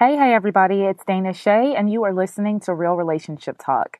Hey, hey, everybody, it's Dana Shea, and you are listening to Real Relationship Talk.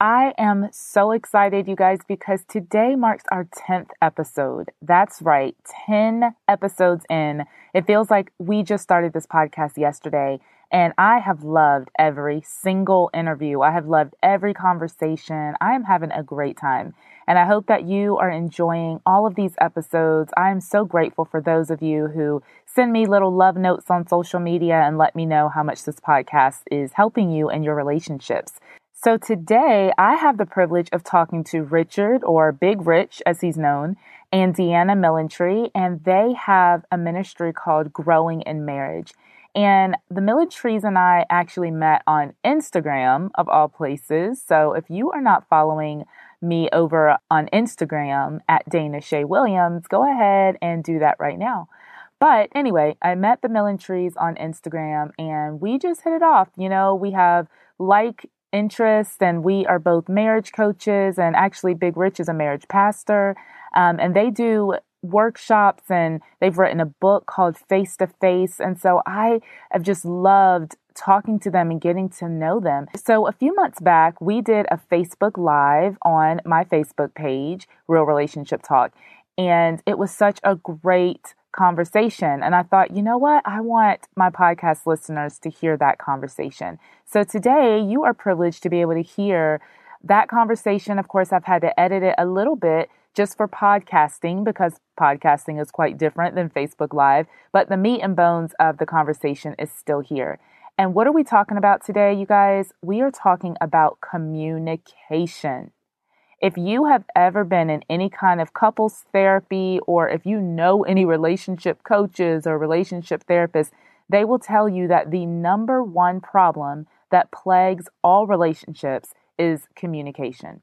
I am so excited, you guys, because today marks our 10th episode. That's right, 10 episodes in. It feels like we just started this podcast yesterday, and I have loved every single interview. I have loved every conversation. I am having a great time. And I hope that you are enjoying all of these episodes. I am so grateful for those of you who send me little love notes on social media and let me know how much this podcast is helping you in your relationships. So today I have the privilege of talking to Richard, or Big Rich as he's known, and Deanna Millentree, and they have a ministry called Growing in Marriage. And the Millentrees and I actually met on Instagram, of all places. So if you are not following me over on Instagram at Dana Shea Williams, go ahead and do that right now. But anyway, I met the Millentrees on Instagram and we just hit it off. You know, we have like interests and we are both marriage coaches and actually Big Rich is a marriage pastor. Um, and they do workshops and they've written a book called Face to Face. And so I have just loved talking to them and getting to know them. So a few months back, we did a Facebook Live on my Facebook page, Real Relationship Talk. And it was such a great conversation. And I thought, you know what? I want my podcast listeners to hear that conversation. So today, you are privileged to be able to hear that conversation. Of course, I've had to edit it a little bit just for podcasting because podcasting is quite different than Facebook Live, but the meat and bones of the conversation is still here. And what are we talking about today, you guys? We are talking about communication. If you have ever been in any kind of couples therapy, or if you know any relationship coaches or relationship therapists, they will tell you that the number one problem that plagues all relationships is communication.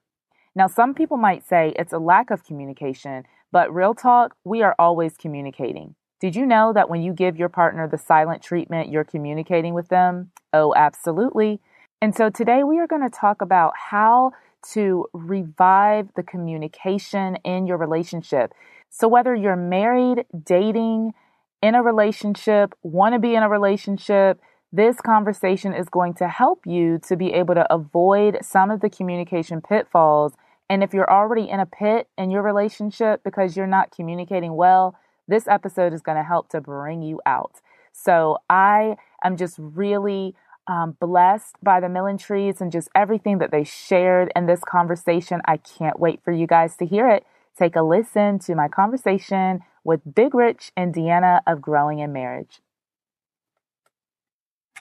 Now, some people might say it's a lack of communication, but real talk, we are always communicating. Did you know that when you give your partner the silent treatment, you're communicating with them? Oh, absolutely. And so today we are going to talk about how to revive the communication in your relationship. So, whether you're married, dating, in a relationship, want to be in a relationship, this conversation is going to help you to be able to avoid some of the communication pitfalls. And if you're already in a pit in your relationship because you're not communicating well, this episode is going to help to bring you out. So I am just really um, blessed by the Millentrees and just everything that they shared in this conversation. I can't wait for you guys to hear it. Take a listen to my conversation with Big Rich and Deanna of Growing in Marriage.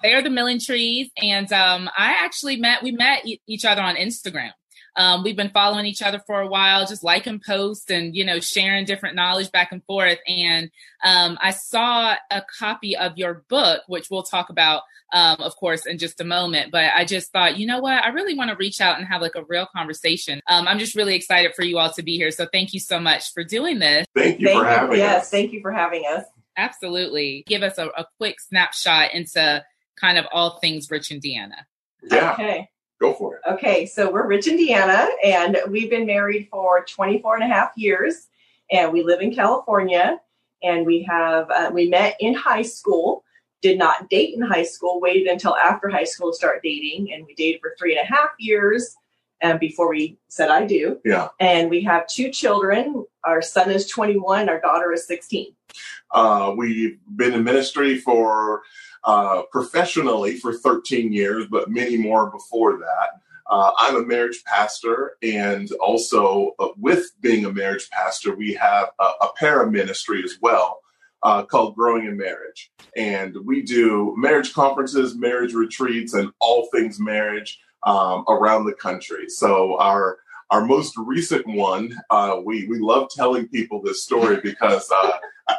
They are the Millentrees, and um, I actually met. We met e- each other on Instagram. Um, we've been following each other for a while, just liking posts and you know sharing different knowledge back and forth. And um, I saw a copy of your book, which we'll talk about, um, of course, in just a moment. But I just thought, you know what, I really want to reach out and have like a real conversation. Um, I'm just really excited for you all to be here. So thank you so much for doing this. Thank you thank for having you. us. Yes, thank you for having us. Absolutely, give us a, a quick snapshot into kind of all things Rich and Deanna. Yeah, Okay. Go for it. Okay. So we're Rich and Deanna, and we've been married for 24 and a half years, and we live in California. And we have, uh, we met in high school, did not date in high school, waited until after high school to start dating. And we dated for three and a half years um, before we said I do. Yeah. And we have two children. Our son is 21, our daughter is 16. Uh, we've been in ministry for uh, professionally for 13 years, but many more before that. Uh, I'm a marriage pastor, and also uh, with being a marriage pastor, we have a, a para ministry as well uh, called Growing in Marriage. And we do marriage conferences, marriage retreats, and all things marriage um, around the country. So our our most recent one, uh, we we love telling people this story because uh,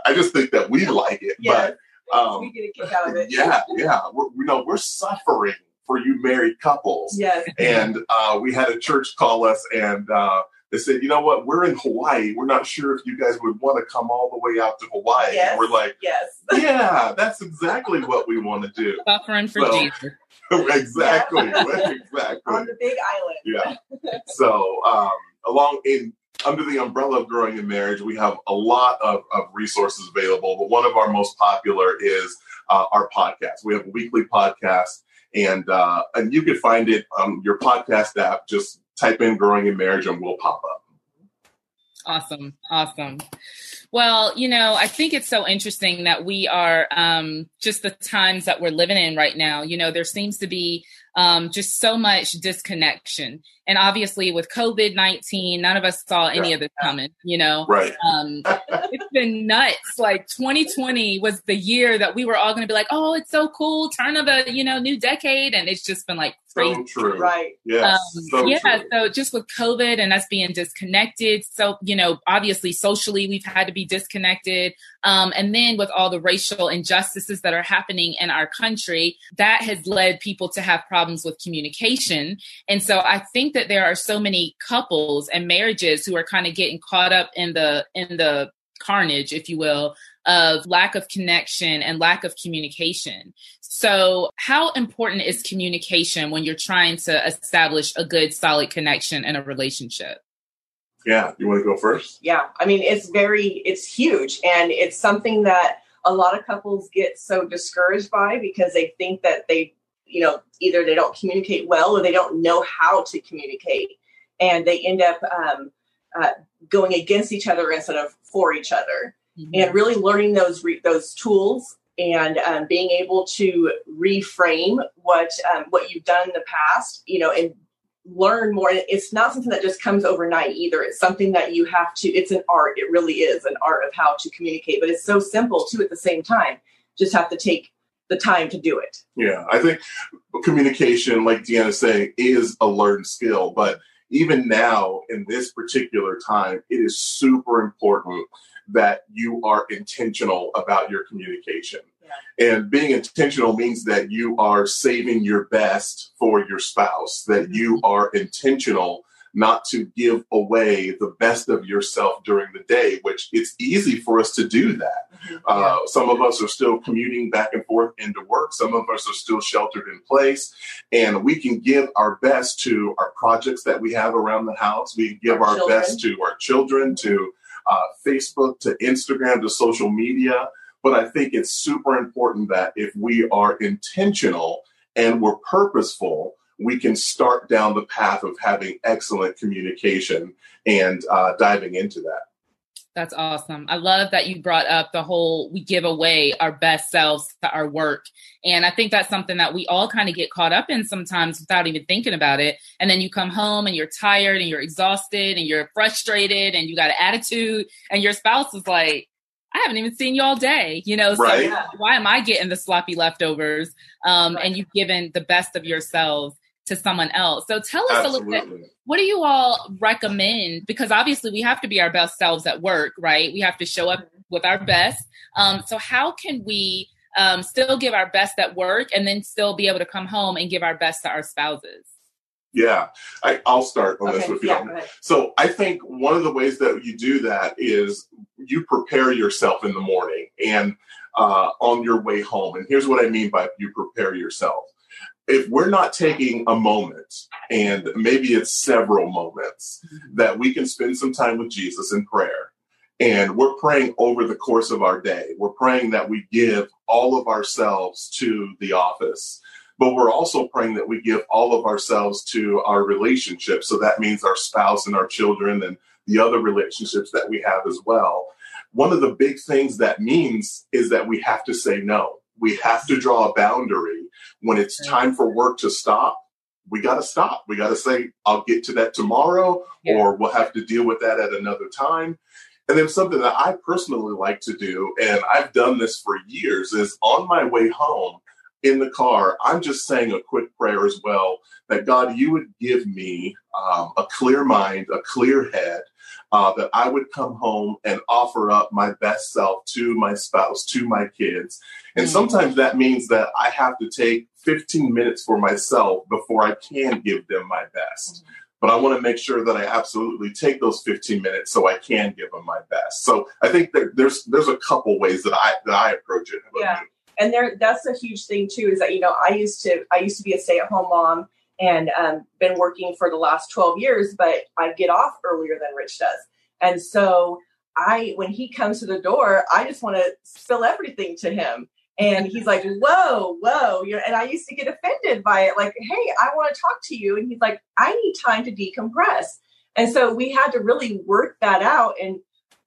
I, just think that we like it. Yes. But um, we get a kick out of it. yeah, yeah, we're, you know, we're suffering for you married couples. Yes. And uh, we had a church call us and uh, they said, you know what, we're in Hawaii. We're not sure if you guys would want to come all the way out to Hawaii. Yes. And we're like, Yes. yeah, that's exactly what we want to do. Suffering for Well, Jesus. exactly. exactly. On the big island. Yeah. So um, along in under the umbrella of growing in marriage, we have a lot of, of resources available. But one of our most popular is uh, our podcast. We have a weekly podcast, and uh, and you can find it on your podcast app. Just type in "growing in marriage" and we'll pop up. Awesome, awesome. Well, you know, I think it's so interesting that we are um, just the times that we're living in right now. You know, there seems to be um, just so much disconnection. And obviously, with COVID 19, none of us saw any yeah. of this coming, you know? Right. Um, it's been nuts. Like 2020 was the year that we were all going to be like, oh, it's so cool, turn of a, you know, new decade. And it's just been like crazy. So true. Right. Yes. Um, so yeah. true. So just with COVID and us being disconnected. So, you know, obviously socially, we've had to be disconnected. Um, and then with all the racial injustices that are happening in our country, that has led people to have problems with communication. And so I think that there are so many couples and marriages who are kind of getting caught up in the in the carnage, if you will, of lack of connection and lack of communication. So, how important is communication when you're trying to establish a good, solid connection in a relationship? Yeah, you want to go first? Yeah, I mean, it's very, it's huge. And it's something that a lot of couples get so discouraged by because they think that they, you know, either they don't communicate well or they don't know how to communicate. And they end up um, uh, going against each other instead of for each other. Mm-hmm. And really learning those re- those tools and um, being able to reframe what um, what you've done in the past, you know, and learn more. It's not something that just comes overnight either. It's something that you have to. It's an art. It really is an art of how to communicate. But it's so simple too. At the same time, just have to take the time to do it. Yeah, I think communication, like Deanna saying, is a learned skill. But even now, in this particular time, it is super important that you are intentional about your communication. Yeah. And being intentional means that you are saving your best for your spouse, that you mm-hmm. are intentional not to give away the best of yourself during the day, which it's easy for us to do that. Mm-hmm. Uh, some of us are still commuting back and forth into work. Some of us are still sheltered in place. And we can give our best to our projects that we have around the house. We give our, our best to our children, to uh, Facebook to Instagram to social media. But I think it's super important that if we are intentional and we're purposeful, we can start down the path of having excellent communication and uh, diving into that. That's awesome. I love that you brought up the whole we give away our best selves to our work. And I think that's something that we all kind of get caught up in sometimes without even thinking about it. And then you come home and you're tired and you're exhausted and you're frustrated and you got an attitude and your spouse is like, I haven't even seen you all day, you know. So right. why am I getting the sloppy leftovers? Um, right. And you've given the best of yourselves to someone else. So tell us Absolutely. a little bit. What do you all recommend? Because obviously we have to be our best selves at work, right? We have to show up with our best. Um, so how can we um, still give our best at work and then still be able to come home and give our best to our spouses? Yeah, I, will start on okay. this with you. Yeah, so I think one of the ways that you do that is you prepare yourself in the morning and uh, on your way home. And here's what I mean by you prepare yourself if we're not taking a moment, and maybe it's several moments, mm-hmm. that we can spend some time with Jesus in prayer, and we're praying over the course of our day, we're praying that we give all of ourselves to the office. But we're also praying that we give all of ourselves to our relationships. So that means our spouse and our children and the other relationships that we have as well. One of the big things that means is that we have to say no. We have to draw a boundary when it's time for work to stop, we got to stop. We got to say, I'll get to that tomorrow, yeah. or we'll have to deal with that at another time. And then something that I personally like to do, and I've done this for years, is on my way home in the car, I'm just saying a quick prayer as well that God, you would give me um, a clear mind, a clear head, uh, that I would come home and offer up my best self to my spouse, to my kids. And mm-hmm. sometimes that means that I have to take 15 minutes for myself before I can give them my best. Mm-hmm. But I want to make sure that I absolutely take those 15 minutes so I can give them my best. So I think that there's there's a couple ways that I that I approach it. Yeah. And there that's a huge thing too, is that you know, I used to I used to be a stay-at-home mom and um, been working for the last 12 years, but I get off earlier than Rich does. And so I, when he comes to the door, I just want to spill everything to him. And he's like, whoa, whoa. You know, and I used to get offended by it. Like, hey, I want to talk to you. And he's like, I need time to decompress. And so we had to really work that out. And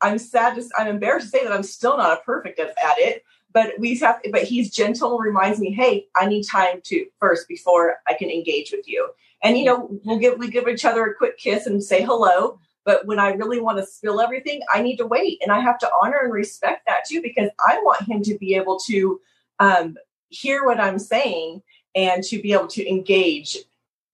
I'm sad to, I'm embarrassed to say that I'm still not a perfect at, at it, but we have, but he's gentle, reminds me, hey, I need time to first before I can engage with you. And you know, we'll give we give each other a quick kiss and say hello. But when I really want to spill everything, I need to wait, and I have to honor and respect that too because I want him to be able to um, hear what I'm saying and to be able to engage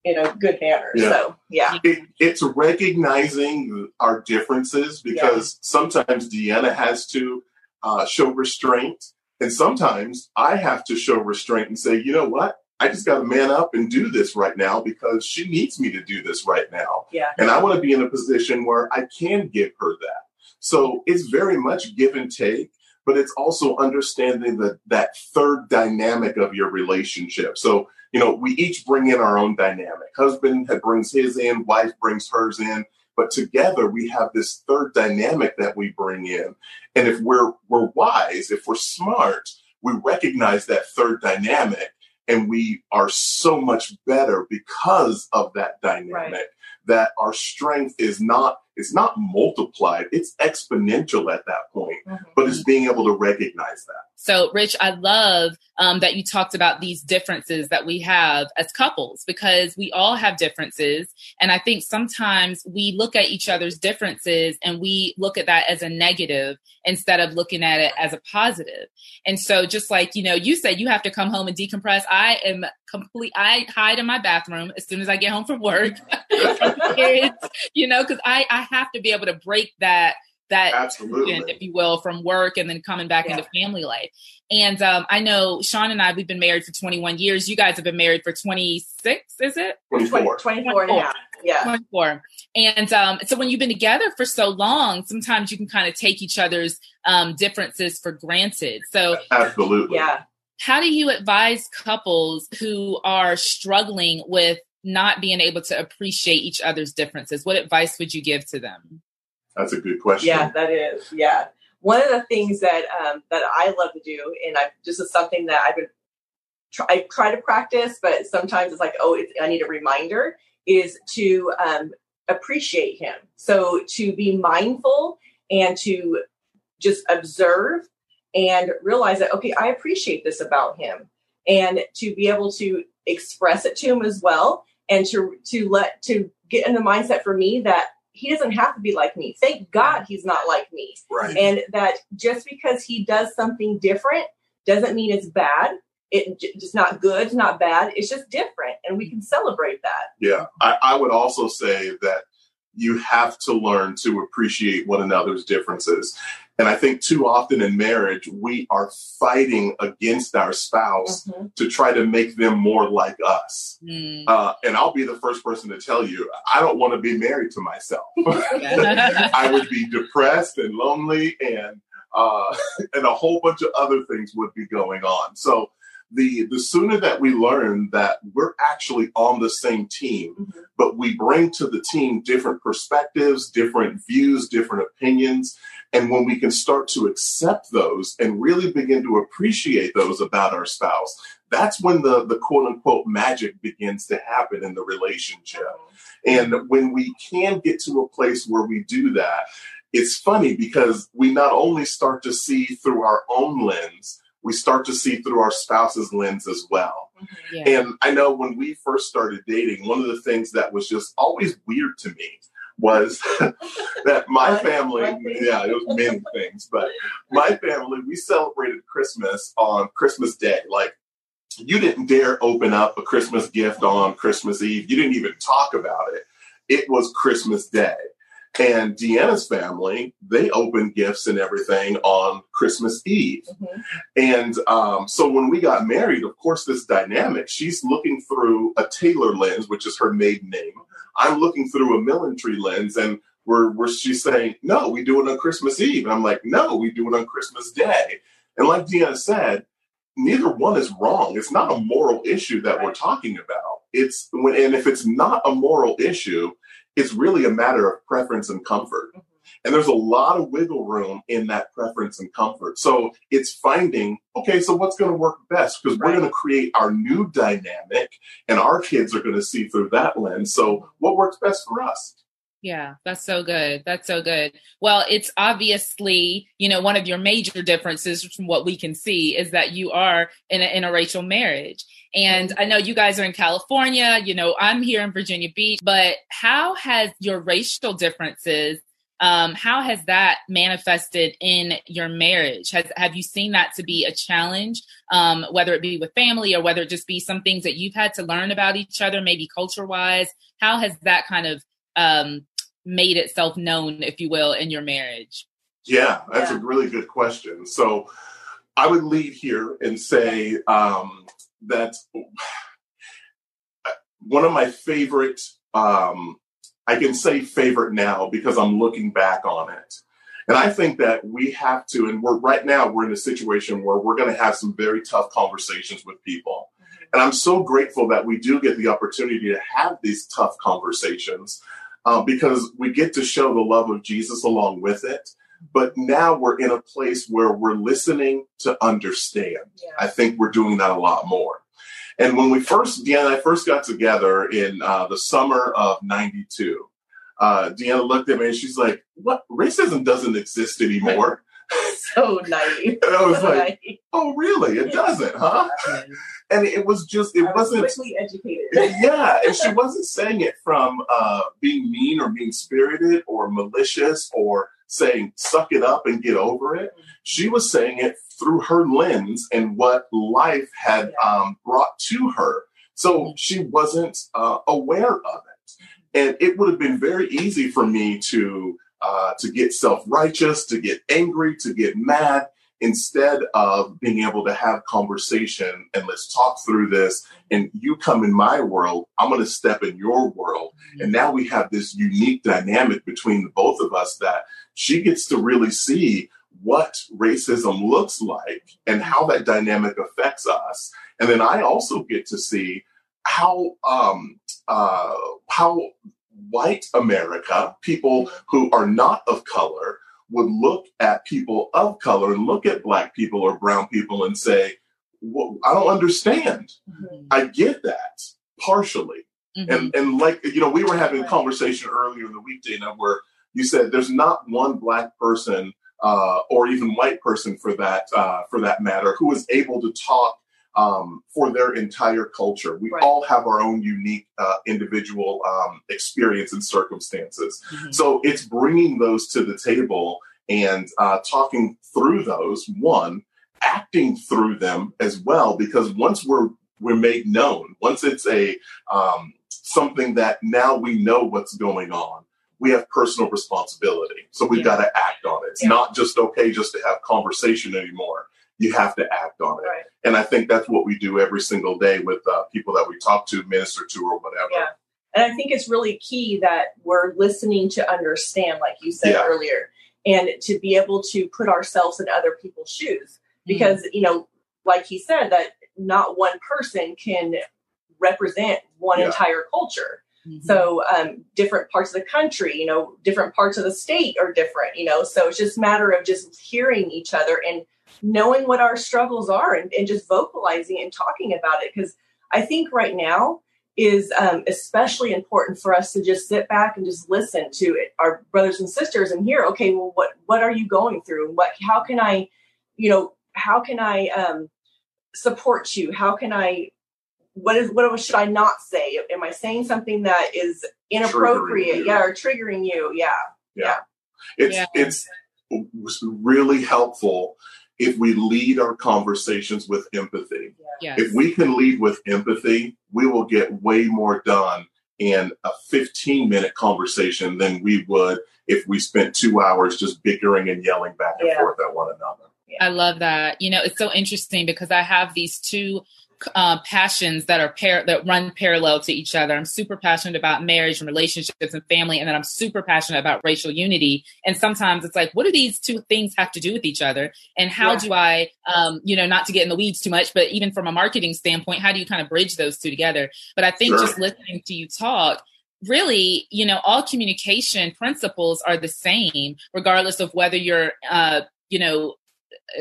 in a good manner. Yeah. So, yeah. It, it's recognizing our differences because yeah. sometimes Deanna has to uh, show restraint, and sometimes I have to show restraint and say, you know what? I just got to man up and do this right now because she needs me to do this right now. Yeah. And I want to be in a position where I can give her that. So it's very much give and take but it's also understanding that that third dynamic of your relationship. So, you know, we each bring in our own dynamic. Husband brings his in, wife brings hers in, but together we have this third dynamic that we bring in. And if we're we're wise, if we're smart, we recognize that third dynamic and we are so much better because of that dynamic right. that our strength is not it's not multiplied it's exponential at that point mm-hmm. but it's being able to recognize that so, Rich, I love um, that you talked about these differences that we have as couples because we all have differences. And I think sometimes we look at each other's differences and we look at that as a negative instead of looking at it as a positive. And so, just like, you know, you said you have to come home and decompress, I am complete, I hide in my bathroom as soon as I get home from work. you know, because I, I have to be able to break that that Absolutely. if you will, from work and then coming back yeah. into family life. And um, I know Sean and I, we've been married for 21 years. You guys have been married for 26, is it? 24. 24 and a. Yeah. 24. And um, so when you've been together for so long, sometimes you can kind of take each other's um, differences for granted. So, absolutely. Yeah. How do you advise couples who are struggling with not being able to appreciate each other's differences? What advice would you give to them? That's a good question. Yeah, that is. Yeah. One of the things that um, that I love to do, and I this is something that I've been try, I try to practice, but sometimes it's like, oh, it's, I need a reminder. Is to um, appreciate him. So to be mindful and to just observe and realize that okay, I appreciate this about him, and to be able to express it to him as well, and to to let to get in the mindset for me that he doesn't have to be like me. Thank God he's not like me. Right. And that just because he does something different doesn't mean it's bad. It just not good, it's not bad. It's just different, and we can celebrate that. Yeah, I, I would also say that you have to learn to appreciate one another's differences. And I think too often in marriage, we are fighting against our spouse mm-hmm. to try to make them more like us. Mm. Uh, and I'll be the first person to tell you, I don't want to be married to myself. I would be depressed and lonely, and uh, and a whole bunch of other things would be going on. So the the sooner that we learn that we're actually on the same team, mm-hmm. but we bring to the team different perspectives, different views, different opinions, and when we can start to accept those and really begin to appreciate those about our spouse, that's when the the quote unquote magic begins to happen in the relationship. And when we can get to a place where we do that, it's funny because we not only start to see through our own lens we start to see through our spouse's lens as well. Mm-hmm. Yeah. And I know when we first started dating, one of the things that was just always weird to me was that my family, yeah, it was many things, but my family, we celebrated Christmas on Christmas Day. Like, you didn't dare open up a Christmas gift on Christmas Eve. You didn't even talk about it. It was Christmas Day. And Deanna's family, they opened gifts and everything on Christmas Eve. Mm-hmm. And um, so when we got married, of course, this dynamic, she's looking through a Taylor lens, which is her maiden name. I'm looking through a Millentree lens, and we're, we're she's saying, no, we do it on Christmas Eve. And I'm like, no, we do it on Christmas Day. And like Deanna said, neither one is wrong. It's not a moral issue that we're talking about it's when and if it's not a moral issue, it's really a matter of preference and comfort. Mm-hmm. And there's a lot of wiggle room in that preference and comfort. So it's finding, okay, so what's going to work best? Because right. we're going to create our new dynamic and our kids are going to see through that lens. So what works best for us? Yeah, that's so good. That's so good. Well, it's obviously, you know, one of your major differences from what we can see is that you are in an interracial marriage. And I know you guys are in California, you know, I'm here in Virginia Beach, but how has your racial differences um, how has that manifested in your marriage? Has have you seen that to be a challenge, um, whether it be with family or whether it just be some things that you've had to learn about each other, maybe culture wise? How has that kind of um, made itself known, if you will, in your marriage? Yeah, that's yeah. a really good question. So I would lead here and say um, that one of my favorite, um, I can say favorite now because I'm looking back on it. And I think that we have to, and we're right now, we're in a situation where we're going to have some very tough conversations with people. And I'm so grateful that we do get the opportunity to have these tough conversations uh, because we get to show the love of Jesus along with it. But now we're in a place where we're listening to understand. Yeah. I think we're doing that a lot more. And when we first, Deanna and I first got together in uh, the summer of 92, uh, Deanna looked at me and she's like, What? Racism doesn't exist anymore. so naive. And I was like, oh, really? It doesn't, huh? And it was just, it was wasn't. Quickly educated. yeah. And she wasn't saying it from uh, being mean or mean spirited or malicious or saying, suck it up and get over it. She was saying it through her lens and what life had um, brought to her. So mm-hmm. she wasn't uh, aware of it. And it would have been very easy for me to uh, to get self righteous, to get angry, to get mad, instead of being able to have conversation and let's talk through this. And you come in my world, I'm going to step in your world. Mm-hmm. And now we have this unique dynamic between the both of us that she gets to really see what racism looks like and how that dynamic affects us. And then I also get to see how um, uh, how white America, people who are not of color, would look at people of color and look at black people or brown people and say, well, I don't understand. Mm-hmm. I get that partially. Mm-hmm. And and like you know, we were having a conversation earlier in the weekday now where you said there's not one black person uh, or even white person for that uh, for that matter who is able to talk um, for their entire culture. We right. all have our own unique uh, individual um, experience and circumstances. Mm-hmm. So it's bringing those to the table and uh, talking through those. One, acting through them as well, because once we're we're made known, once it's a um, something that now we know what's going on. We have personal responsibility. So we've yeah. got to act on it. It's yeah. not just okay just to have conversation anymore you have to act on it. Right. And I think that's what we do every single day with uh, people that we talk to, minister to, or whatever. Yeah. And I think it's really key that we're listening to understand, like you said yeah. earlier, and to be able to put ourselves in other people's shoes. Mm-hmm. Because, mm-hmm. you know, like he said, that not one person can represent one yeah. entire culture. Mm-hmm. So um, different parts of the country, you know, different parts of the state are different, you know. So it's just a matter of just hearing each other and knowing what our struggles are and, and just vocalizing and talking about it. Because I think right now is um, especially important for us to just sit back and just listen to it, our brothers and sisters and hear, okay, well, what what are you going through? What how can I, you know, how can I um, support you? How can I what is what should I not say? Am I saying something that is inappropriate? Yeah, or triggering you? Yeah, yeah. yeah. It's yeah. it's really helpful if we lead our conversations with empathy. Yes. If we can lead with empathy, we will get way more done in a 15 minute conversation than we would if we spent two hours just bickering and yelling back and yeah. forth at one another. I love that. You know, it's so interesting because I have these two uh, passions that are par- that run parallel to each other. I'm super passionate about marriage and relationships and family, and then I'm super passionate about racial unity. And sometimes it's like, what do these two things have to do with each other? And how yeah. do I, um, you know, not to get in the weeds too much, but even from a marketing standpoint, how do you kind of bridge those two together? But I think sure. just listening to you talk, really, you know, all communication principles are the same, regardless of whether you're, uh, you know,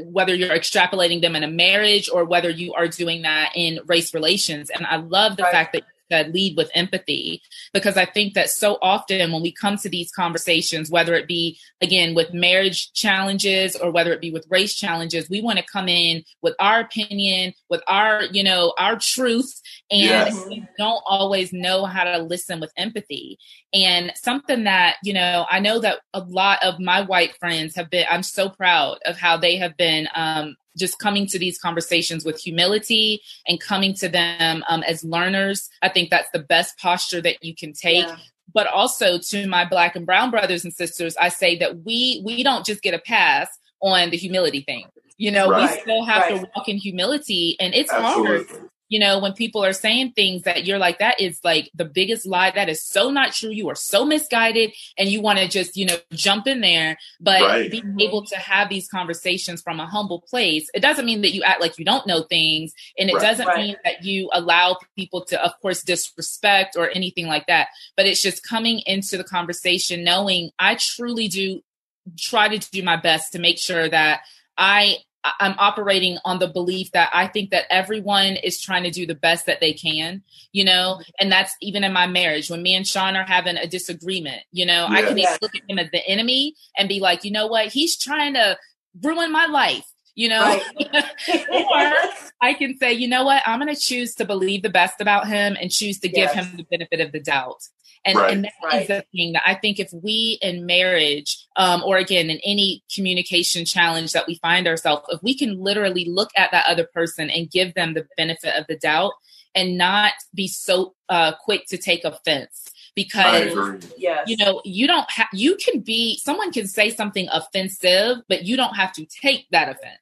whether you're extrapolating them in a marriage or whether you are doing that in race relations. And I love the right. fact that that lead with empathy because I think that so often when we come to these conversations, whether it be again with marriage challenges or whether it be with race challenges, we want to come in with our opinion, with our, you know, our truth, and yes. we don't always know how to listen with empathy. And something that, you know, I know that a lot of my white friends have been, I'm so proud of how they have been um, just coming to these conversations with humility and coming to them um, as learners. I think that's the best posture that you can take. Yeah. But also to my black and brown brothers and sisters, I say that we we don't just get a pass on the humility thing. You know, right. we still have right. to walk in humility, and it's Absolutely. hard you know, when people are saying things that you're like, that is like the biggest lie. That is so not true. You are so misguided and you want to just, you know, jump in there. But right. being able to have these conversations from a humble place, it doesn't mean that you act like you don't know things. And it right. doesn't right. mean that you allow people to, of course, disrespect or anything like that. But it's just coming into the conversation knowing I truly do try to do my best to make sure that I I'm operating on the belief that I think that everyone is trying to do the best that they can, you know, mm-hmm. and that's even in my marriage. When me and Sean are having a disagreement, you know, yeah. I can look at him as the enemy and be like, you know what, he's trying to ruin my life, you know, right. or I can say, you know what, I'm going to choose to believe the best about him and choose to give yes. him the benefit of the doubt. And, right. and that right. is the thing that I think if we in marriage, um, or again, in any communication challenge that we find ourselves, if we can literally look at that other person and give them the benefit of the doubt and not be so uh, quick to take offense because yes. you know you don't have you can be someone can say something offensive but you don't have to take that offense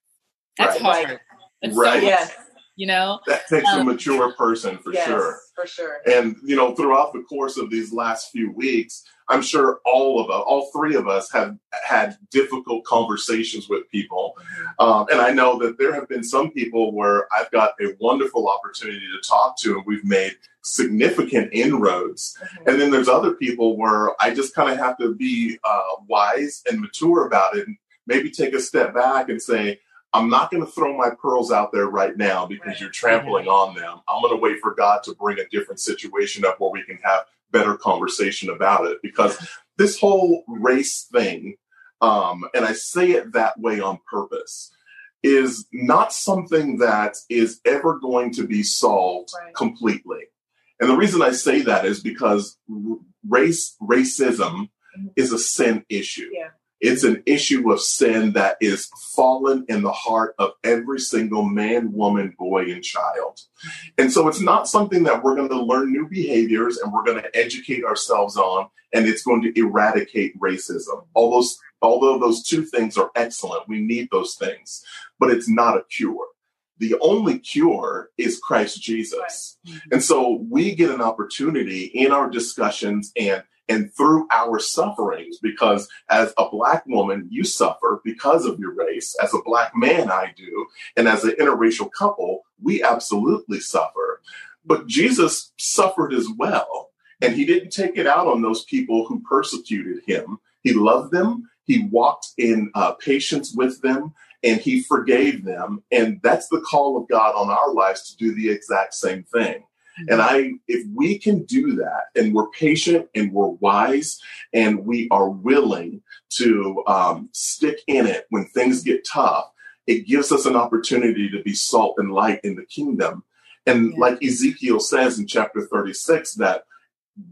that's right. hard right, right. So yes you know that takes um, a mature person for yes, sure for sure and you know throughout the course of these last few weeks i'm sure all of us all three of us have had difficult conversations with people mm-hmm. um, and i know that there have been some people where i've got a wonderful opportunity to talk to and we've made significant inroads mm-hmm. and then there's other people where i just kind of have to be uh, wise and mature about it and maybe take a step back and say I'm not going to throw my pearls out there right now because right. you're trampling on them. I'm going to wait for God to bring a different situation up where we can have better conversation about it. Because this whole race thing, um, and I say it that way on purpose, is not something that is ever going to be solved right. completely. And the reason I say that is because race racism mm-hmm. is a sin issue. Yeah. It's an issue of sin that is fallen in the heart of every single man, woman, boy, and child. And so it's not something that we're going to learn new behaviors and we're going to educate ourselves on, and it's going to eradicate racism. Although, although those two things are excellent, we need those things, but it's not a cure. The only cure is Christ Jesus. Right. And so we get an opportunity in our discussions and and through our sufferings, because as a black woman, you suffer because of your race. As a black man, I do. And as an interracial couple, we absolutely suffer. But Jesus suffered as well. And he didn't take it out on those people who persecuted him. He loved them. He walked in uh, patience with them and he forgave them. And that's the call of God on our lives to do the exact same thing. And I, if we can do that and we're patient and we're wise and we are willing to um, stick in it when things get tough, it gives us an opportunity to be salt and light in the kingdom. And yeah. like Ezekiel says in chapter 36, that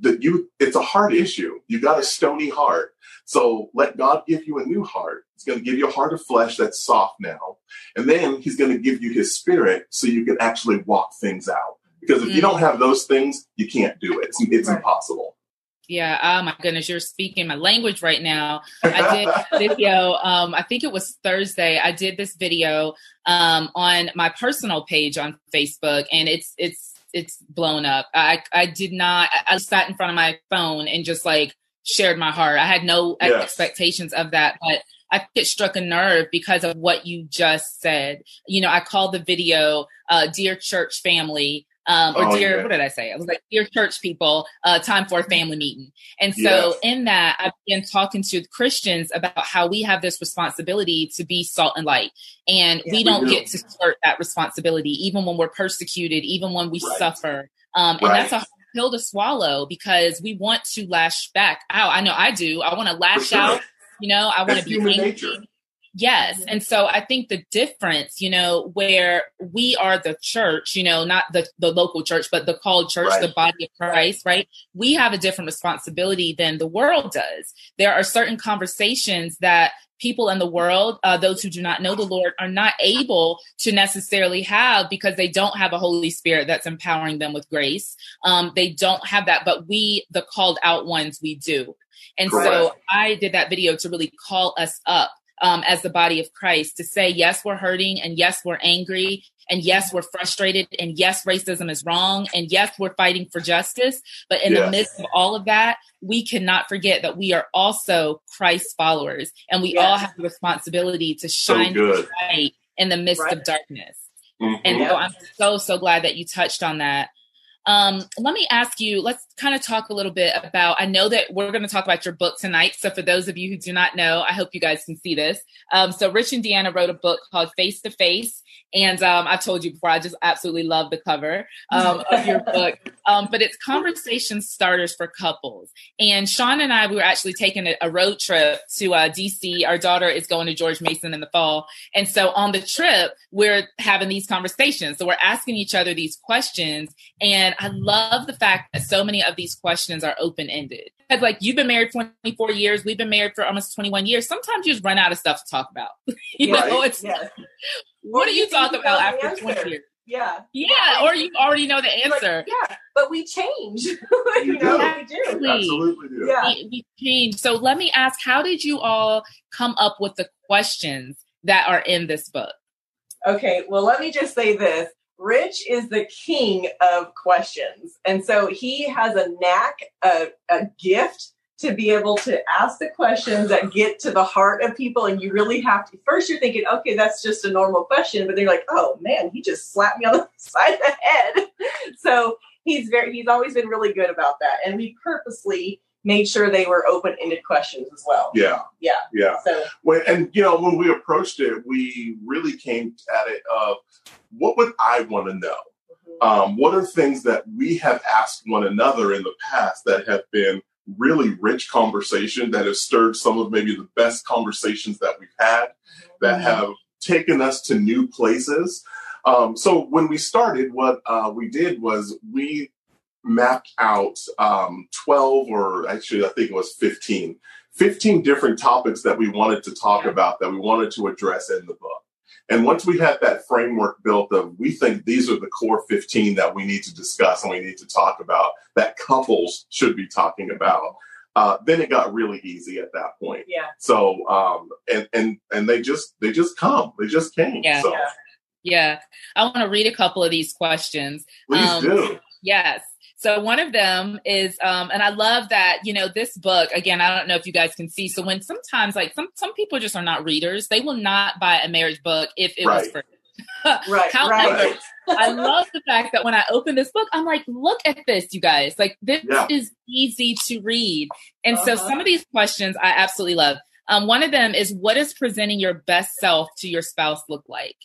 that you it's a hard issue. You got a stony heart. So let God give you a new heart. He's going to give you a heart of flesh that's soft now. And then he's going to give you his spirit so you can actually walk things out. Because if mm. you don't have those things, you can't do it. It's, it's right. impossible. Yeah. Oh my goodness, you're speaking my language right now. I did video. Um, I think it was Thursday. I did this video um, on my personal page on Facebook, and it's it's it's blown up. I I did not. I sat in front of my phone and just like shared my heart. I had no yes. expectations of that, but I it struck a nerve because of what you just said. You know, I called the video uh, "Dear Church Family." Um, or oh, dear, yeah. what did I say? I was like, dear church people, uh, time for a family meeting. And so yes. in that, I began talking to Christians about how we have this responsibility to be salt and light. And yeah, we don't we do. get to skirt that responsibility, even when we're persecuted, even when we right. suffer. Um, and right. that's a pill to swallow because we want to lash back out. I know I do. I want to lash sure. out. You know, I want to be angry. Nature. Yes. And so I think the difference, you know, where we are the church, you know, not the, the local church, but the called church, right. the body of Christ, right? We have a different responsibility than the world does. There are certain conversations that people in the world, uh, those who do not know the Lord, are not able to necessarily have because they don't have a Holy Spirit that's empowering them with grace. Um, they don't have that, but we, the called out ones, we do. And Correct. so I did that video to really call us up um, as the body of Christ to say, yes, we're hurting, and yes, we're angry, and yes, we're frustrated, and yes, racism is wrong, and yes, we're fighting for justice. But in yes. the midst of all of that, we cannot forget that we are also Christ followers, and we yes. all have the responsibility to shine so light in the midst right. of darkness. Mm-hmm. And so I'm so, so glad that you touched on that. Um, let me ask you, let's kind of talk a little bit about. I know that we're going to talk about your book tonight. So, for those of you who do not know, I hope you guys can see this. Um, so, Rich and Deanna wrote a book called Face to Face. And um, I told you before, I just absolutely love the cover um, of your book. Um, but it's conversation starters for couples. And Sean and I, we were actually taking a, a road trip to uh, DC. Our daughter is going to George Mason in the fall. And so on the trip, we're having these conversations. So we're asking each other these questions. And I love the fact that so many of these questions are open ended. Like you've been married 24 years, we've been married for almost 21 years. Sometimes you just run out of stuff to talk about. you right. know, it's yes. what do you talk about after 20 years? Yeah. Yeah, or you already know the answer. Like, yeah, but we change. you know, we do. Absolutely do. Yeah. We, we change. So let me ask, how did you all come up with the questions that are in this book? Okay, well, let me just say this. Rich is the king of questions. And so he has a knack, a, a gift to be able to ask the questions that get to the heart of people. And you really have to first you're thinking okay that's just a normal question. But they're like oh man he just slapped me on the side of the head. So he's very he's always been really good about that. And we purposely made sure they were open-ended questions as well yeah yeah yeah so when, and you know when we approached it we really came at it of what would i want to know mm-hmm. um, what are things that we have asked one another in the past that have been really rich conversation that has stirred some of maybe the best conversations that we've had that mm-hmm. have taken us to new places. Um, so when we started, what uh, we did was we mapped out um, 12 or actually I think it was 15, 15 different topics that we wanted to talk about that we wanted to address in the book. And once we had that framework built of, we think these are the core 15 that we need to discuss and we need to talk about, that couples should be talking about. Uh, then it got really easy at that point. Yeah. So, um, and, and, and they just, they just come, they just came. Yeah. So. Yeah. I want to read a couple of these questions. Please um, do. Yes. So one of them is, um, and I love that, you know, this book, again, I don't know if you guys can see. So when sometimes like some, some people just are not readers, they will not buy a marriage book if it right. was for right, However, right. I love the fact that when I open this book, I'm like, look at this, you guys. Like this yeah. is easy to read. And uh-huh. so some of these questions I absolutely love. Um, one of them is what is presenting your best self to your spouse look like?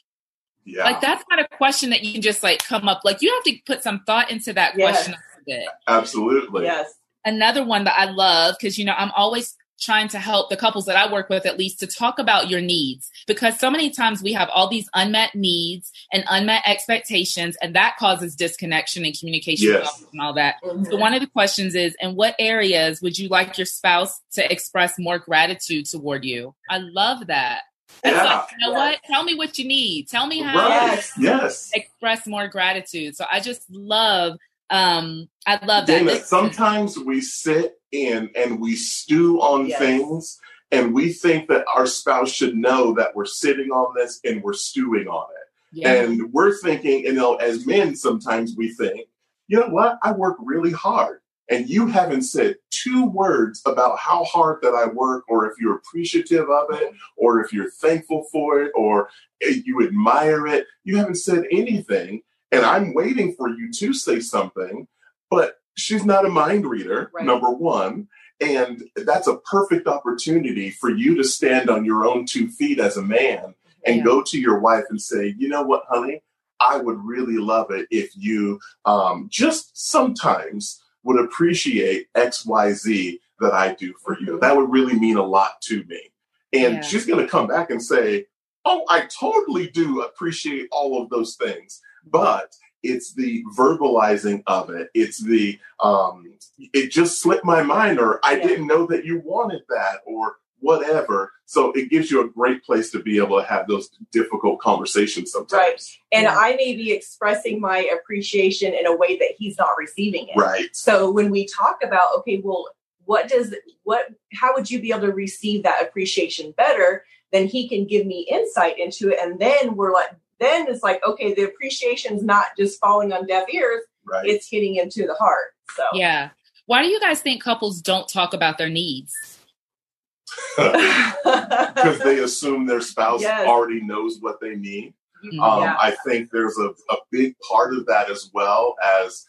Yeah. Like that's not a question that you can just like come up. Like you have to put some thought into that yes. question bit. Absolutely. Yes. Another one that I love because you know I'm always trying to help the couples that I work with at least to talk about your needs because so many times we have all these unmet needs and unmet expectations and that causes disconnection and communication yes. and all that. Mm-hmm. So one of the questions is in what areas would you like your spouse to express more gratitude toward you? I love that. Yeah. Like, you know what? Tell me what you need. Tell me how right. yes. express more gratitude. So I just love um, I love Dana, that. sometimes we sit in and we stew on Yes. things and we think that our spouse should know that we're sitting on this and we're stewing on it. Yeah. And we're thinking, you know, as men, sometimes we think, you know what? I work really hard. And you haven't said two words about how hard that I work, or if you're appreciative of it, or if you're thankful for it, or you admire it. You haven't said anything. And I'm waiting for you to say something, but she's not a mind reader, Right. number one. And that's a perfect opportunity for you to stand on your own two feet as a man and Yeah. go to your wife and say, you know what, honey, I would really love it if you um, just sometimes would appreciate X, Y, Z that I do for you. That would really mean a lot to me. And Yeah. she's going to come back and say, oh, I totally do appreciate all of those things. But it's the verbalizing of it. It's the, um, it just slipped my mind, or I Yeah. didn't know that you wanted that, or whatever. So it gives you a great place to be able to have those difficult conversations sometimes. Right. And Yeah. I may be expressing my appreciation in a way that he's not receiving it. Right. So when we talk about, okay, well, what does what how would you be able to receive that appreciation better? Then he can give me insight into it. And then we're like then it's like, okay, the appreciation's not just falling on deaf ears, Right. it's hitting into the heart. So yeah. Why do you guys think couples don't talk about their needs? because they assume their spouse Yes. already knows what they need. Um, Yeah. I think there's a, a big part of that as well as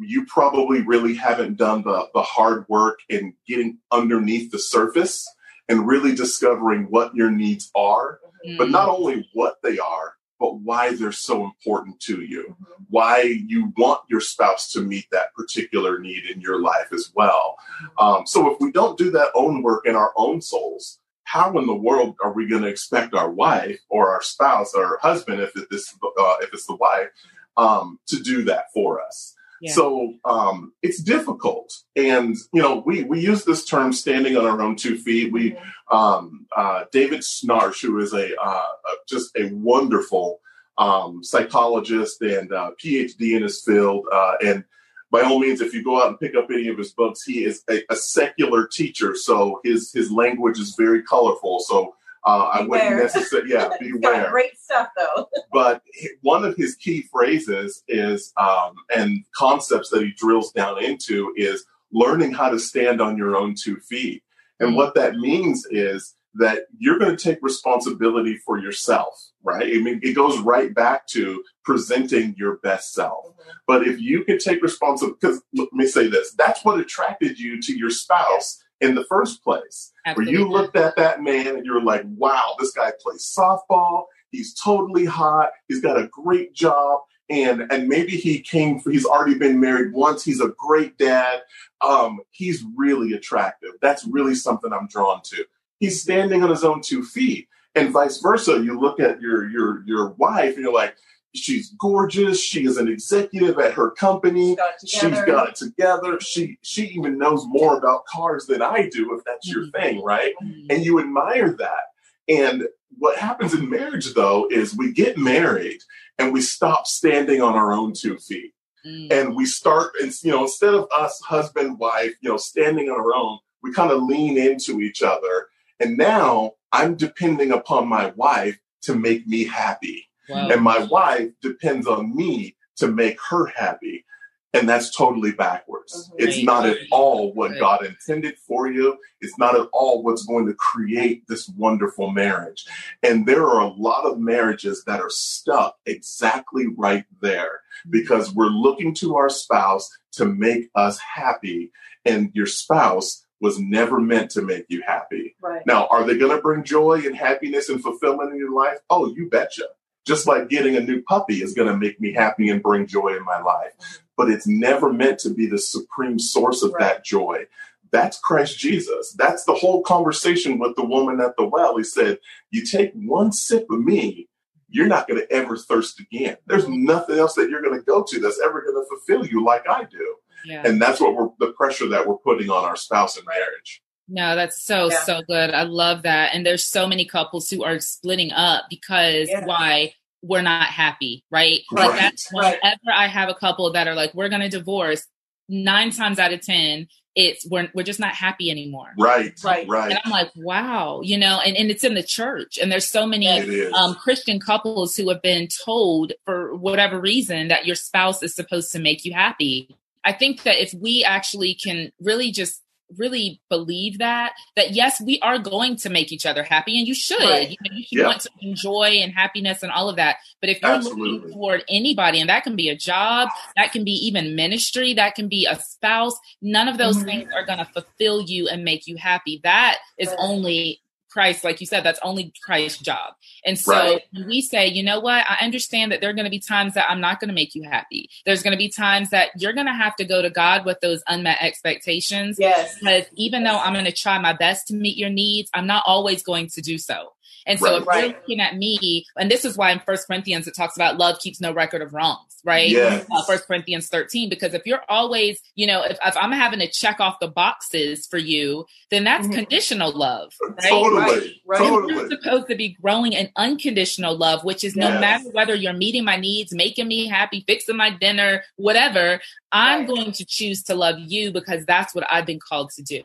you probably really haven't done the, the hard work in getting underneath the surface and really discovering what your needs are, but Mm. not only what they are, but why they're so important to you, Mhm. why you want your spouse to meet that particular need in your life as well. Um, so if we don't do that own work in our own souls, how in the world are we going to expect our wife or our spouse or husband, if it, this uh, if it's the wife, um, to do that for us? Yeah. So um, it's difficult, and you know we we use this term "standing on our own two feet." We um, uh, David Schnarch, who is a uh, uh, just a wonderful um, psychologist and uh, PhD in his field, uh, and by all means, if you go out and pick up any of his books, he is a, a secular teacher, so his his language is very colorful. So uh, I wouldn't necessarily, yeah, beware. great stuff though. but one of his key phrases is um, and concepts that he drills down into is learning how to stand on your own two feet. And what that means is that you're going to take responsibility for yourself right? I mean it goes right back to presenting your best self. But if you can take responsibility because let me say this that's what attracted you to your spouse in the first place where you Absolutely. looked at that man and you're like, wow, this guy plays softball. He's totally hot. He's got a great job. And and maybe he came he's already been married once. He's a great dad. Um, he's really attractive. That's really something I'm drawn to. He's standing on his own two feet. And vice versa. You look at your your your wife and you're like, she's gorgeous. She is an executive at her company Got she's got it together. She she even knows more about cars than I do, if that's your Mhm. thing, right? Mhm. And you admire that. And what happens in marriage though is we get married and we stop standing on our own two feet. Mm. And we start and you know, instead of us husband, wife, you know, standing on our own, we kind of lean into each other. And now I'm depending upon my wife to make me happy Wow. and my wife depends on me to make her happy and that's totally backwards it's not at all what Right. god intended for you it's not at all what's going to create this wonderful marriage and there are a lot of marriages that are stuck exactly right there mm-hmm. because we're looking to our spouse to make us happy and your spouse was never meant to make you happy Right. now, are they going to bring joy and happiness and fulfillment in your life? Oh, you betcha. Just like getting a new puppy is going to make me happy and bring joy in my life. But it's never meant to be the supreme source of Right. that joy. That's Christ Jesus. That's the whole conversation with the woman at the well. He said, You take one sip of me, you're not going to ever thirst again. There's mm-hmm. nothing else that you're going to go to that's ever going to fulfill you like I do. Yeah. And that's what we're the pressure that we're putting on our spouse in marriage. No, that's so Yeah. so good. I love that. And there's so many couples who are splitting up because Yeah. why we're not happy, right? Right. Like that's Right. whenever I have a couple that are like, we're gonna divorce, nine times out of ten, it's we're, we're just not happy anymore right right right and i'm like wow you know and, and it's in the church and there's so many um, christian couples who have been told for whatever reason that your spouse is supposed to make you happy i think that if we actually can really just really believe that that yes we are going to make each other happy and you should right. you, know, you should want to enjoy and happiness and all of that but if you're Absolutely. looking toward anybody and that can be a job that can be even ministry that can be a spouse none of those mm-hmm. things are going to fulfill you and make you happy that is only Christ, like you said, that's only Christ's job. And so right. we say, you know what? I understand that there are going to be times that I'm not going to make you happy. There's going to be times that you're going to have to go to God with those unmet expectations. Yes. Because even though I'm going to try my best to meet your needs, I'm not always going to do so. And so right. if you're looking at me, and this is why in First Corinthians it talks about love keeps no record of wrongs, right? Yes. Uh, First Corinthians 13, because if you're always, you know, if, if, I'm having to check off the boxes for you, then that's mm-hmm. conditional love, right? Totally. Right. totally. You're supposed to be growing in unconditional love, which is yes. no matter whether you're meeting my needs, making me happy, fixing my dinner, whatever, I'm right. going to choose to love you because that's what I've been called to do.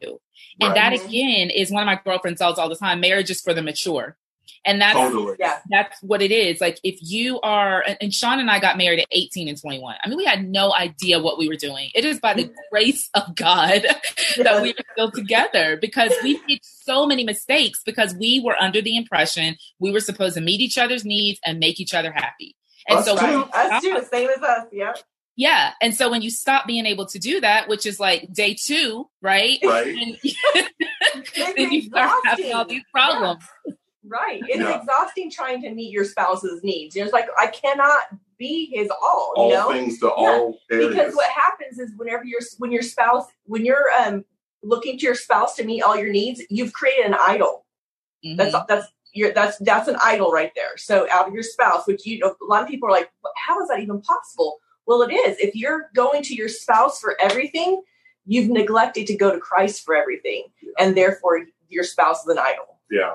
And right. that again is one of my girlfriends tells all the time marriage is for the mature. And that's totally. yeah, that's what it is. Like if you are and Sean and I got married at 18 and 21. I mean, we had no idea what we were doing. It is by the mm-hmm. grace of God that we are still together because we made so many mistakes because we were under the impression we were supposed to meet each other's needs and make each other happy. And us so too. us too, same as us, yeah. Yeah. And so when you stop being able to do that, which is like day two, right? Right. then you start having all these problems. Yeah. Right. It's yeah. exhausting trying to meet your spouse's needs. It's like I cannot be his all. All you know? things to yeah. all areas. Because what happens is whenever you're when your spouse when you're um looking to your spouse to meet all your needs, you've created an idol. Mm-hmm. That's that's your that's that's an idol right there. So out of your spouse, which you know a lot of people are like, how is that even possible? Well, it is. If you're going to your spouse for everything, you've neglected to go to Christ for everything, yeah. and therefore your spouse is an idol. Yeah.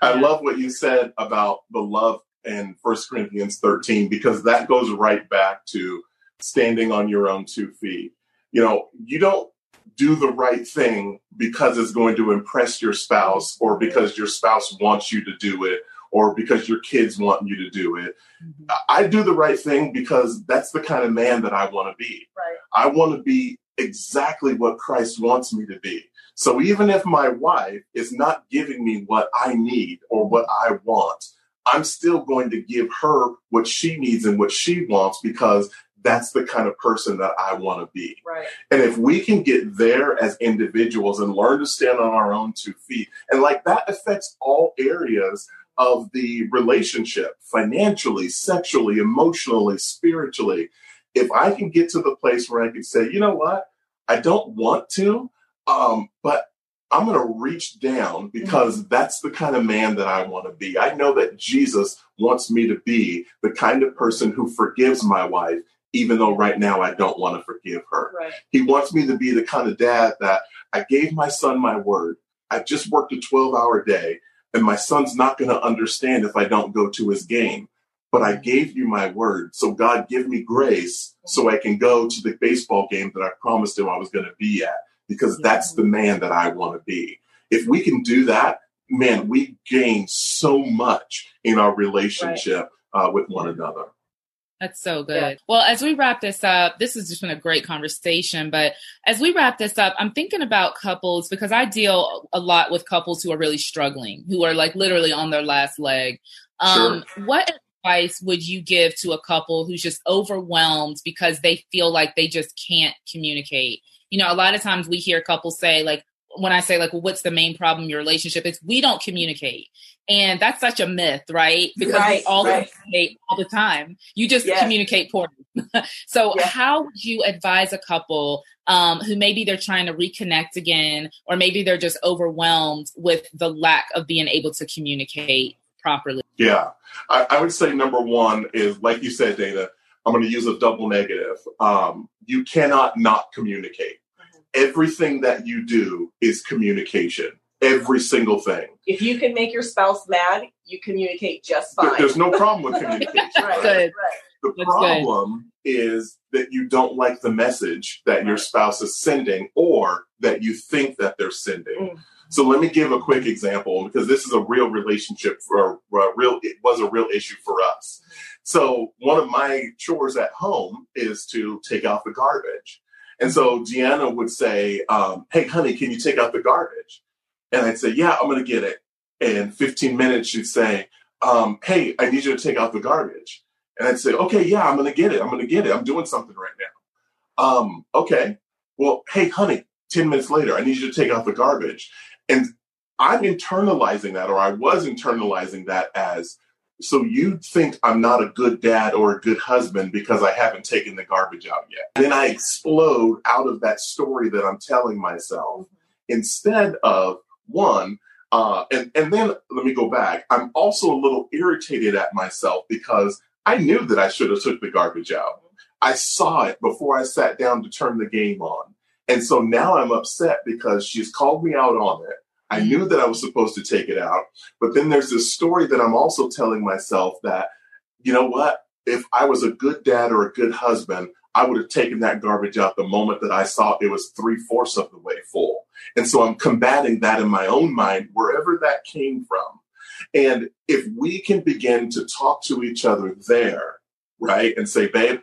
I love what you said about the love in First Corinthians 13 because that goes right back to standing on your own two feet. You know, you don't do the right thing because it's going to impress your spouse or because your spouse wants you to do it or because your kids want you to do it. Mm-hmm. I do the right thing because that's the kind of man that I want to be. Right. I want to be exactly what Christ wants me to be. So even if my wife is not giving me what I need or what I want, I'm still going to give her what she needs and what she wants because that's the kind of person that I want to be. Right. And if we can get there as individuals and learn to stand on our own two feet, and like that affects all areas of the relationship financially, sexually, emotionally, spiritually. If I can get to the place where I can say, you know what, I don't want to, um, but I'm going to reach down because mm-hmm. that's the kind of man that I want to be. I know that Jesus wants me to be the kind of person who forgives my wife, even though right now I don't want to forgive her. Right. He wants me to be the kind of dad that I gave my son my word. I just worked a 12 hour day, and my son's not going to understand if I don't go to his game. But I gave you my word. So, God, give me grace so I can go to the baseball game that I promised him I was going to be at because that's the man that I want to be. If we can do that, man, we gain so much in our relationship right. uh, with one another. That's so good. Yeah. Well, as we wrap this up, this has just been a great conversation. But as we wrap this up, I'm thinking about couples because I deal a lot with couples who are really struggling, who are like literally on their last leg. Um, sure. What advice would you give to a couple who's just overwhelmed because they feel like they just can't communicate? You know, a lot of times we hear couples say, like, when I say, like, well, what's the main problem in your relationship? It's we don't communicate. And that's such a myth, right? Because right, we all right. communicate all the time. You just yes. communicate poorly. so, yes. how would you advise a couple um, who maybe they're trying to reconnect again, or maybe they're just overwhelmed with the lack of being able to communicate properly? Yeah. I, I would say number one is, like you said, Dana, I'm going to use a double negative. Um, you cannot not communicate everything that you do is communication. Every single thing. If you can make your spouse mad, you communicate just fine. There's no problem with communication. right, right. The That's problem is that you don't like the message that your spouse is sending or that you think that they're sending. Mm. So let me give a quick example because this is a real relationship for a real it was a real issue for us. So one of my chores at home is to take out the garbage. And so Deanna would say, um, Hey, honey, can you take out the garbage? And I'd say, Yeah, I'm going to get it. And 15 minutes, she'd say, um, Hey, I need you to take out the garbage. And I'd say, Okay, yeah, I'm going to get it. I'm going to get it. I'm doing something right now. Um, okay. Well, hey, honey, 10 minutes later, I need you to take out the garbage. And I'm internalizing that, or I was internalizing that as so you think I'm not a good dad or a good husband because I haven't taken the garbage out yet. And then I explode out of that story that I'm telling myself instead of one, uh, and, and then let me go back. I'm also a little irritated at myself because I knew that I should have took the garbage out. I saw it before I sat down to turn the game on. And so now I'm upset because she's called me out on it. I knew that I was supposed to take it out. But then there's this story that I'm also telling myself that, you know what? If I was a good dad or a good husband, I would have taken that garbage out the moment that I saw it was three fourths of the way full. And so I'm combating that in my own mind, wherever that came from. And if we can begin to talk to each other there, right, and say, babe,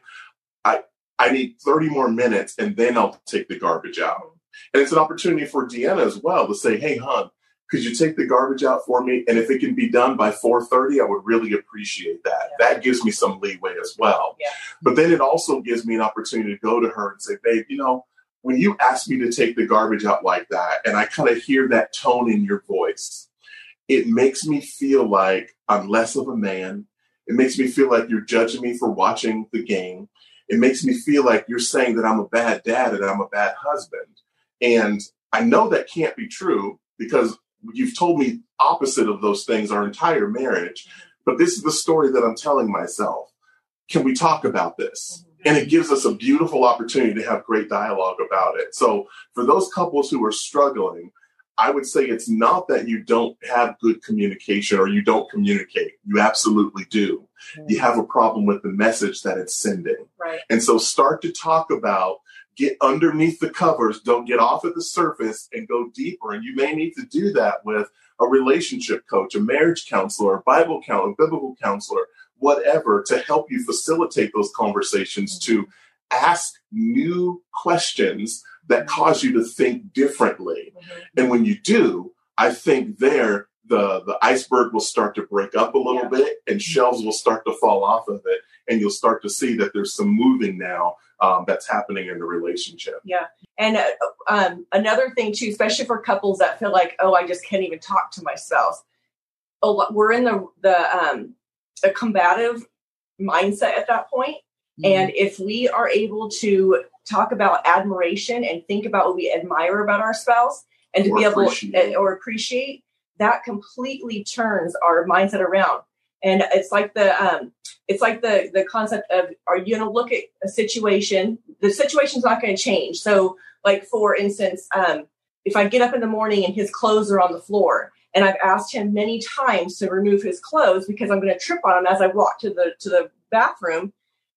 I, I need 30 more minutes and then I'll take the garbage out. And it's an opportunity for Deanna as well to say, hey, hon, could you take the garbage out for me? And if it can be done by 4:30, I would really appreciate that. Yeah. That gives me some leeway as well. Yeah. But then it also gives me an opportunity to go to her and say, babe, you know, when you ask me to take the garbage out like that, and I kind of hear that tone in your voice, it makes me feel like I'm less of a man. It makes me feel like you're judging me for watching the game. It makes me feel like you're saying that I'm a bad dad and I'm a bad husband. And I know that can't be true because you've told me opposite of those things our entire marriage. But this is the story that I'm telling myself. Can we talk about this? And it gives us a beautiful opportunity to have great dialogue about it. So, for those couples who are struggling, I would say it's not that you don't have good communication or you don't communicate. You absolutely do. Mm-hmm. You have a problem with the message that it's sending. Right. And so start to talk about get underneath the covers, don't get off at the surface and go deeper. And you may need to do that with a relationship coach, a marriage counselor, a Bible counselor, biblical counselor, whatever, to help you facilitate those conversations to ask new questions that cause you to think differently. Mm-hmm. And when you do, I think there the the iceberg will start to break up a little yeah. bit and shelves will start to fall off of it and you'll start to see that there's some moving now um, that's happening in the relationship. Yeah. And uh, um, another thing, too, especially for couples that feel like, oh, I just can't even talk to my spouse. we're in the, the um, a combative mindset at that point. Mm-hmm. And if we are able to talk about admiration and think about what we admire about our spouse and to or be able to, or appreciate, that completely turns our mindset around and it's like the um, it's like the the concept of are you going to look at a situation the situation's not going to change so like for instance um, if i get up in the morning and his clothes are on the floor and i've asked him many times to remove his clothes because i'm going to trip on him as i walk to the to the bathroom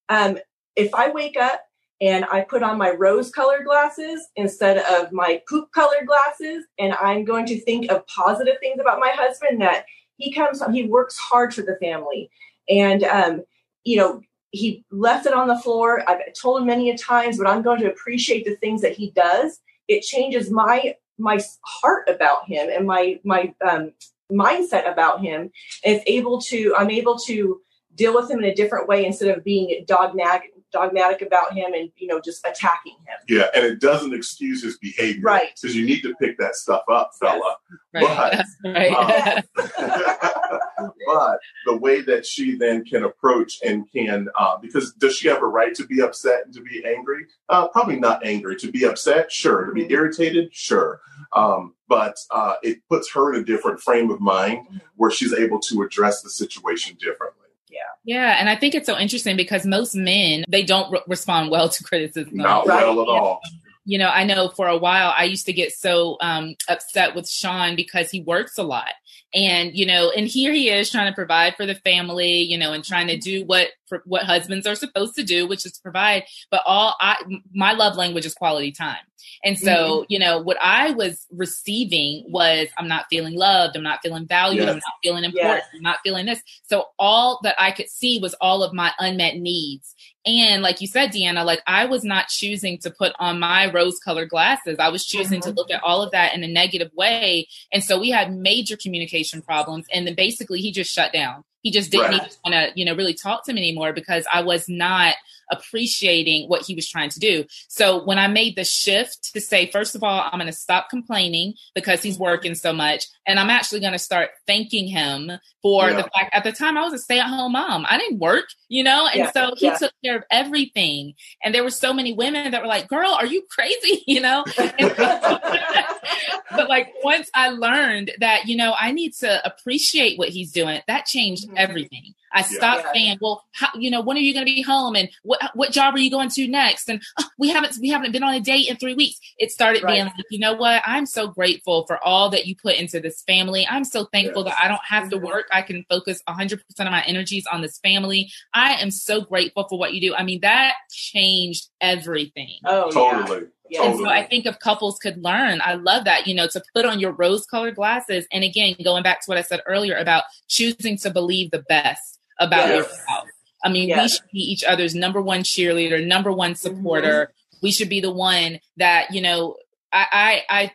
um, if i wake up and I put on my rose colored glasses instead of my poop colored glasses. And I'm going to think of positive things about my husband that he comes he works hard for the family. And um, you know he left it on the floor. I've told him many a times but i'm going to appreciate the things that he does. It changes my my heart about him and my my um, mindset about him. And it's able to i'm able to deal with him in a different way instead of being dogmatic dogmatic about him and you know just attacking him. Yeah, and it doesn't excuse his behavior, right? Because you need to pick that stuff up, fella. Yes. Right. But, right. uh, but the way that she then can approach and can, uh, because does she have a right to be upset and to be angry? Uh, probably not angry. To be upset, sure. To be mm-hmm. irritated, sure. Um, but uh, it puts her in a different frame of mind mm-hmm. where she's able to address the situation differently. Yeah. Yeah. And I think it's so interesting because most men, they don't re- respond well to criticism. Not right? well at all. you know, I know for a while I used to get so um, upset with Sean because he works a lot. And, you know, and here he is trying to provide for the family, you know, and trying to do what what husbands are supposed to do, which is to provide. But all I my love language is quality time. And so, mm-hmm. you know, what I was receiving was I'm not feeling loved, I'm not feeling valued, yes. I'm not feeling important, yes. I'm not feeling this. So all that I could see was all of my unmet needs. And like you said, Deanna, like I was not choosing to put on my rose colored glasses. I was choosing mm-hmm. to look at all of that in a negative way. And so we had major communication problems. And then basically he just shut down. He just didn't right. even want to, you know, really talk to me anymore because I was not appreciating what he was trying to do. So when I made the shift to say, first of all, I'm going to stop complaining because he's working so much. And I'm actually going to start thanking him for yeah. the fact at the time I was a stay at home mom. I didn't work, you know? And yeah. so he yeah. took care of everything. And there were so many women that were like, girl, are you crazy? You know? but like once I learned that, you know, I need to appreciate what he's doing, that changed mm-hmm. everything. I stopped yeah. saying, well, how, you know, when are you going to be home and what, what job are you going to next? And oh, we haven't, we haven't been on a date in three weeks. It started right. being like, you know what? I'm so grateful for all that you put into this family. I'm so thankful yes. that I don't have to mm-hmm. work. I can focus 100% of my energies on this family. I am so grateful for what you do. I mean, that changed everything. Oh, totally. Yeah. Yeah. And so I think if couples could learn, I love that, you know, to put on your rose colored glasses. And again, going back to what I said earlier about choosing to believe the best about yes. yourself. I mean, yes. we should be each other's number one cheerleader, number one supporter. Mm-hmm. We should be the one that, you know, I, I, I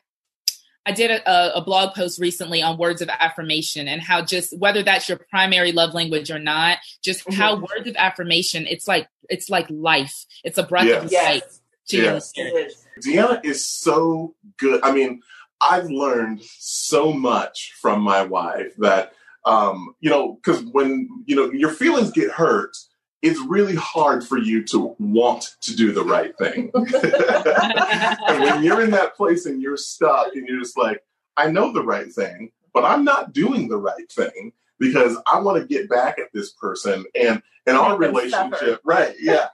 I did a, a, blog post recently on words of affirmation and how just whether that's your primary love language or not, just mm-hmm. how words of affirmation it's like it's like life. It's a breath yes. of life to yes. you. Deanna is so good. I mean, I've learned so much from my wife that, um, you know, because when, you know, your feelings get hurt, it's really hard for you to want to do the right thing. and when you're in that place and you're stuck and you're just like, I know the right thing, but I'm not doing the right thing because I want to get back at this person. And in our relationship, right? Yeah.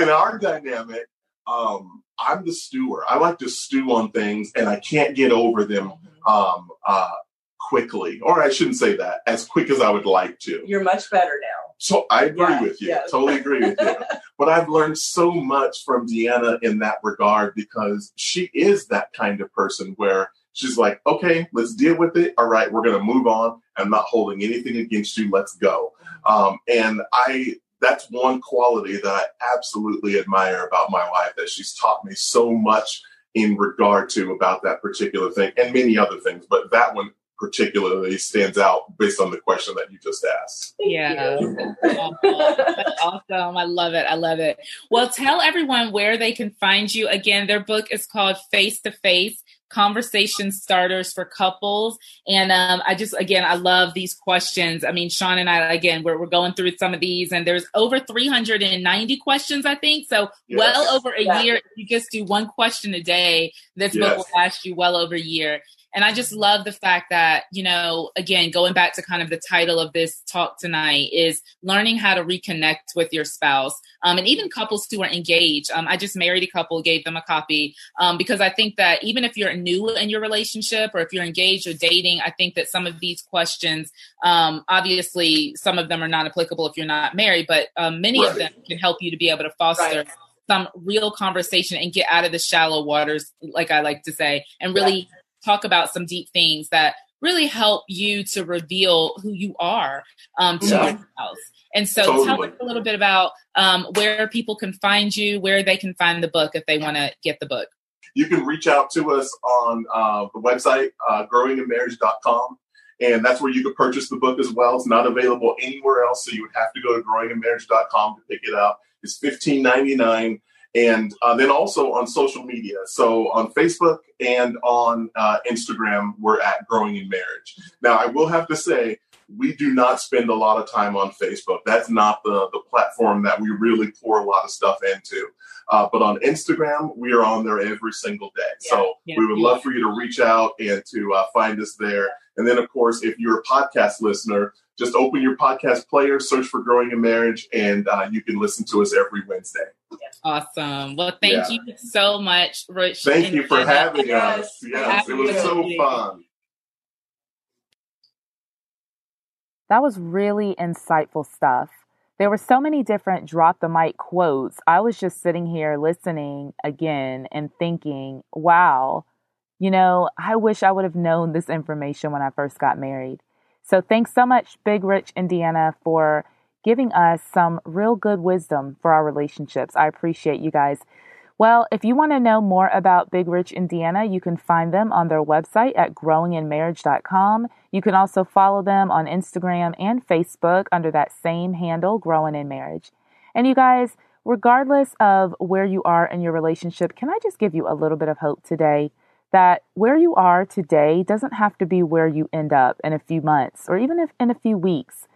in our dynamic, um, I'm the stewer. I like to stew on things, and I can't get over them um, uh, quickly. Or I shouldn't say that as quick as I would like to. You're much better now. So I agree yeah, with you. Totally agree with you. but I've learned so much from Deanna in that regard because she is that kind of person where she's like, okay, let's deal with it. All right, we're going to move on. I'm not holding anything against you. Let's go. Mm-hmm. Um, and I that's one quality that I absolutely admire about my wife that she's taught me so much in regard to about that particular thing and many other things, but that one particularly stands out based on the question that you just asked. Yeah. That's awesome. I love it. I love it. Well, tell everyone where they can find you. Again, their book is called Face to Face conversation starters for couples. And um, I just, again, I love these questions. I mean, Sean and I, again, we're, we're going through some of these, and there's over 390 questions, I think. So, yes. well over a yeah. year, if you just do one question a day, this yes. book will last you well over a year. And I just love the fact that, you know, again, going back to kind of the title of this talk tonight is learning how to reconnect with your spouse. Um, and even couples who are engaged. Um, I just married a couple, gave them a copy um, because I think that even if you're new in your relationship or if you're engaged or dating, I think that some of these questions, um, obviously, some of them are not applicable if you're not married, but um, many right. of them can help you to be able to foster. Right some real conversation and get out of the shallow waters, like I like to say, and really talk about some deep things that really help you to reveal who you are um, to yeah. your spouse. And so totally. tell us a little bit about um, where people can find you, where they can find the book if they want to get the book. You can reach out to us on uh, the website, uh, growinginmarriage.com. And that's where you can purchase the book as well. It's not available anywhere else, so you would have to go to growinginmarriage.com to pick it up. It's fifteen ninety nine and uh, then also on social media. So on Facebook and on uh, Instagram, we're at Growing in Marriage. Now, I will have to say, we do not spend a lot of time on Facebook. That's not the, the platform that we really pour a lot of stuff into. Uh, but on Instagram, we are on there every single day. Yeah, so yeah, we would yeah. love for you to reach out and to uh, find us there And then, of course, if you're a podcast listener, just open your podcast player, search for Growing in Marriage, and uh, you can listen to us every Wednesday. Awesome. Well, thank yeah. you so much, Rich. Thank you for having yes. us. Yes, it was so fun. That was really insightful stuff. There were so many different drop the mic quotes. I was just sitting here listening again and thinking, wow, you know, I wish I would have known this information when I first got married. So thanks so much, Big Rich and Deanna, for giving us some real good wisdom for our relationships. I appreciate you guys. Well, if you want to know more about Big Rich and Deanna, you can find them on their website at growinginmarriage.com. You can also follow them on Instagram and Facebook under that same handle, Growing in Marriage. And you guys, regardless of where you are in your relationship, can I just give you a little bit of hope today? That where you are today doesn't have to be where you end up in a few months or even if in a few weeks.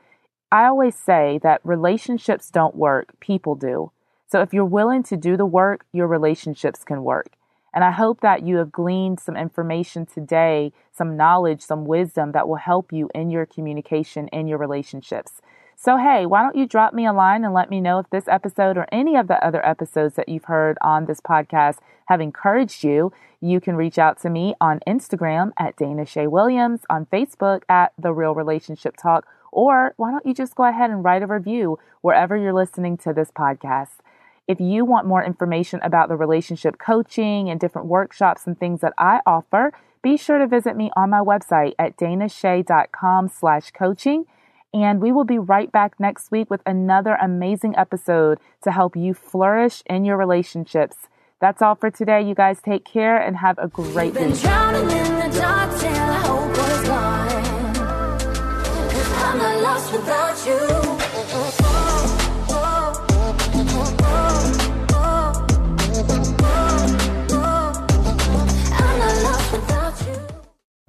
I always say that relationships don't work, people do. So if you're willing to do the work, your relationships can work. And I hope that you have gleaned some information today, some knowledge, some wisdom that will help you in your communication in your relationships. So, hey, why don't you drop me a line and let me know if this episode or any of the other episodes that you've heard on this podcast have encouraged you? You can reach out to me on Instagram at Dana Shay Williams, on Facebook at The Real Relationship Talk, or why don't you just go ahead and write a review wherever you're listening to this podcast? If you want more information about the relationship coaching and different workshops and things that I offer, be sure to visit me on my website at danashay.com slash coaching. And we will be right back next week with another amazing episode to help you flourish in your relationships. That's all for today. You guys take care and have a great week.